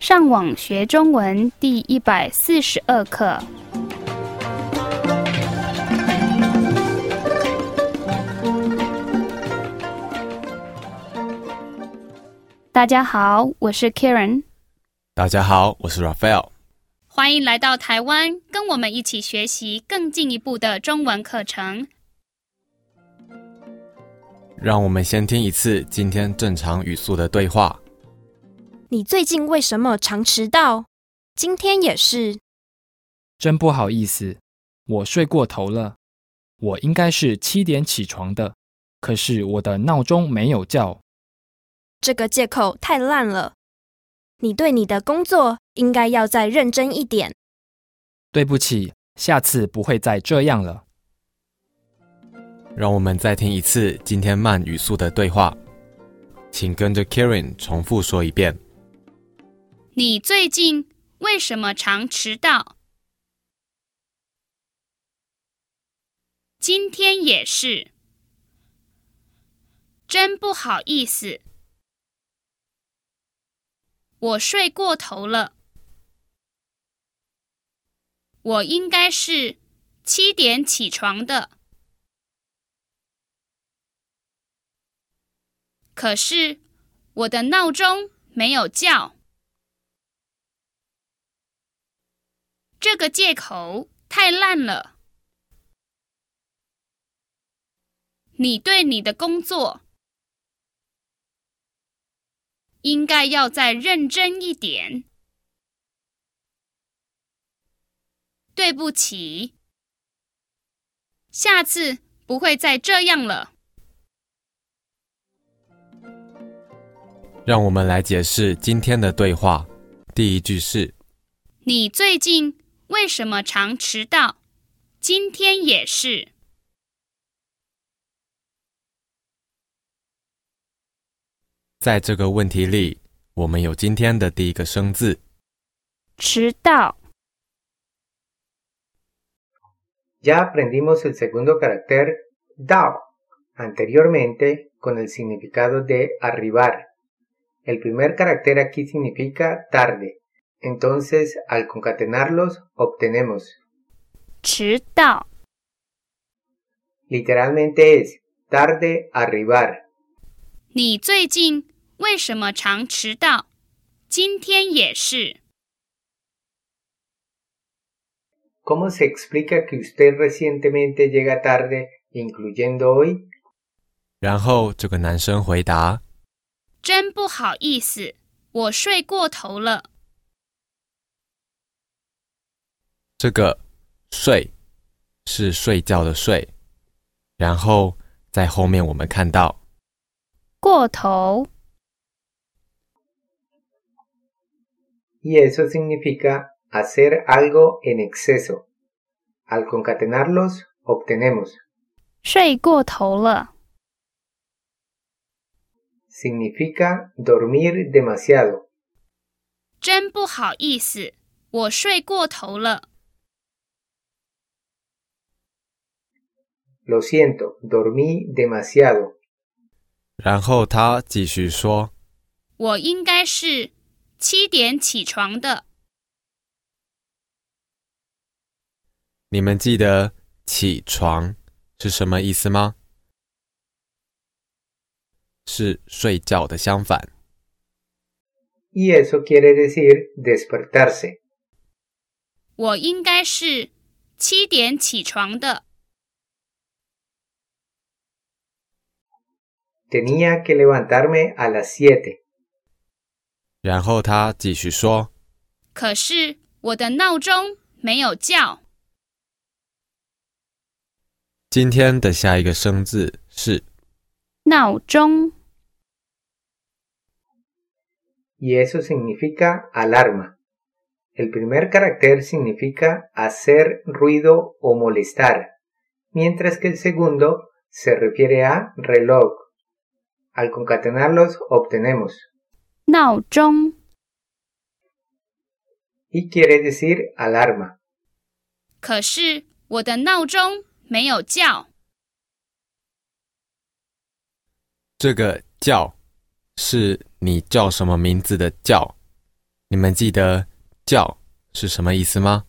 上网学中文第一百四十二课。大家好，我是 Karen。大家好，我是 Raphael。欢迎来到台湾，跟我们一起学习更进一步的中文课程。让我们先听一次今天正常语速的对话。你最近为什么常迟到？今天也是。真不好意思，我睡过头了。我应该是七点起床的，可是我的闹钟没有叫。这个借口太烂了。你对你的工作应该要再认真一点。对不起，下次不会再这样了。让我们再听一次今天慢语速的对话，请跟着 Karen 重复说一遍。你最近为什么常迟到？今天也是。真不好意思。我睡过头了。我应该是七点起床的，可是我的闹钟没有叫。这个借口太烂了。你对你的工作。应该要再认真一点。对不起，下次不会再这样了。让我们来解释今天的对话。第一句是：你最近为什么常迟到？今天也是。在这个问题里，我们有今天的第一个生字“迟到”。Ya aprendimos el segundo carácter “dao” anteriormente con el significado de arribar. El primer carácter aquí significa tarde. Entonces, al concatenarlos, obtenemos 迟到 Literalmente es tarde arribar. 你最近为什么常迟到？今天也是。¿Cómo se explica que usted recientemente llega tarde, incluyendo hoy？然后这个男生回答：“真不好意思，我睡过头了。” 这个“睡”是睡觉的“睡”，然后在后面我们看到。过头。Y eso significa hacer algo en exceso. Al concatenarlos, obtenemos 睡过头了。Significa dormir demasiado. 真不好意思，我睡过头了。Lo siento, dormí demasiado. 然后他继续说：“我应该是七点起床的。你们记得‘起床’是什么意思吗？是睡觉的相反。Y eso quiere decir despertarse。我应该是七点起床的。” Tenía que levantarme a las siete。然后他继续说：“可是我的闹钟没有叫。”今天的下一个生字是闹钟。Y eso significa alarma. El primer carácter significa hacer ruido o molestar, mientras que el segundo se refiere a reloj. Al concatenarlos obtenemos 闹钟 y quiere decir alarma. 可是我的闹钟没有叫。这个叫是你叫什么名字的叫， 你们记得“叫”是什么意思吗？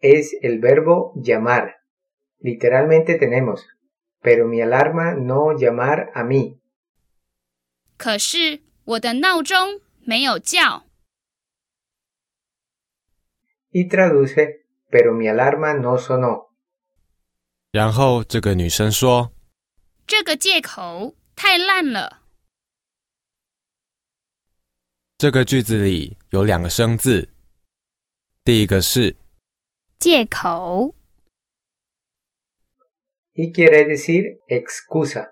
Es el verbo llamar. Literalmente tenemos, pero mi alarma no llamar a mí. 可是我的闹钟没有叫。Y traduce, pero mi alarma no sonó. 然后这个女生说这个借口太烂了。这个句子里有两个生字，第一个是借口 Y quiere decir excusa.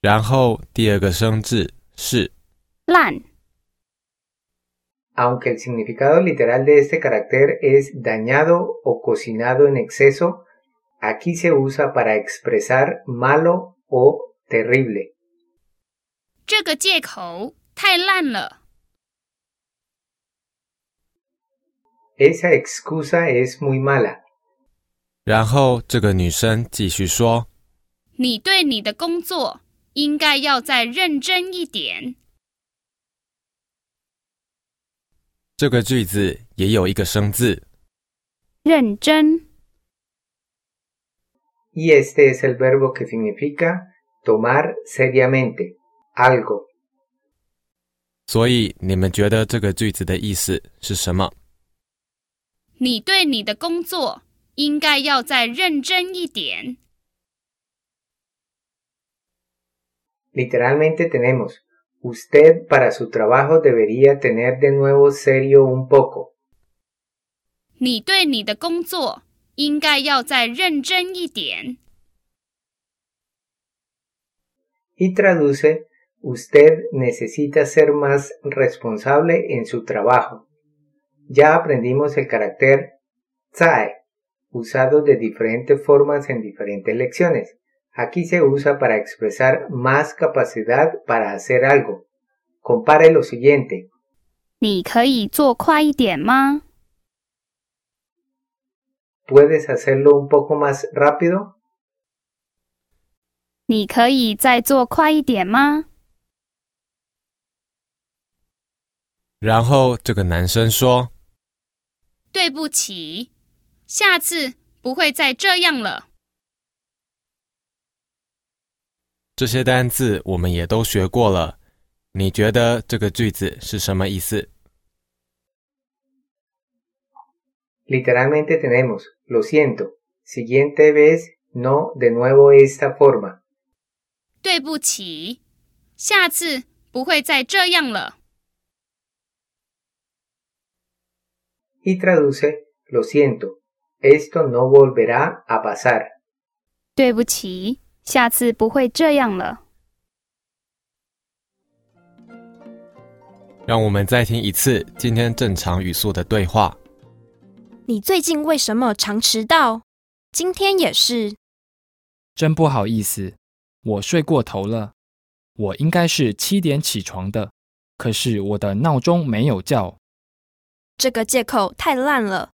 然后第二个生字是烂， Aunque el significado literal de este carácter es dañado o cocinado en exceso, aquí se usa para expresar malo o terrible. 这个借口太烂了。 Esa excusa es muy mala. 然后这个女生继续说你对你的工作应该要再认真一点。这个句子也有一个生字，认真，Y este es el verbo que significa tomar seriamente algo. 所以你们觉得这个句子的意思是什么？你对你的工作应该要再认真一点。 Literalmente tenemos, usted para su trabajo debería tener de nuevo serio un poco. 你对你的工作应该要再认真一点。 Y traduce, usted necesita ser más responsable en su trabajo. Ya aprendimos el carácter zae, usado de diferentes formas en diferentes lecciones. Aquí se usa para expresar más capacidad para hacer algo. Compare lo siguiente. 你可以做快一点吗？ ¿Puedes hacerlo un poco más rápido? 你可以再做快一点吗？然后这个男生说对不起， 下次不会再这样了。这些单字我们也都学过了，你觉得这个句子是什么意思？Literalmente tenemos, lo siento, siguiente vez no de nuevo esta forma. 对不起，下次不会再这样了。Y traduce, lo siento, esto no volverá a pasar. 对不起，下次不会这样了。让我们再听一次今天正常语速的对话。你最近为什么常迟到？今天也是。真不好意思，我睡过头了。我应该是七点起床的，可是我的闹钟没有叫。这个借口太烂了。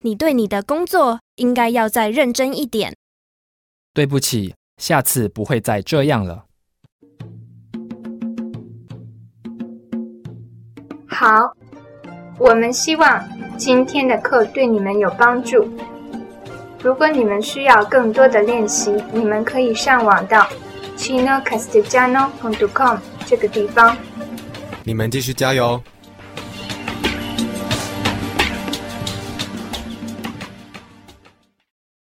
你对你的工作应该要再认真一点。对不起，下次不会再这样了。好，我们希望今天的课对你们有帮助。如果你们需要更多的练习，你们可以上网到 chinocastellano.com 这个地方。你们继续加油！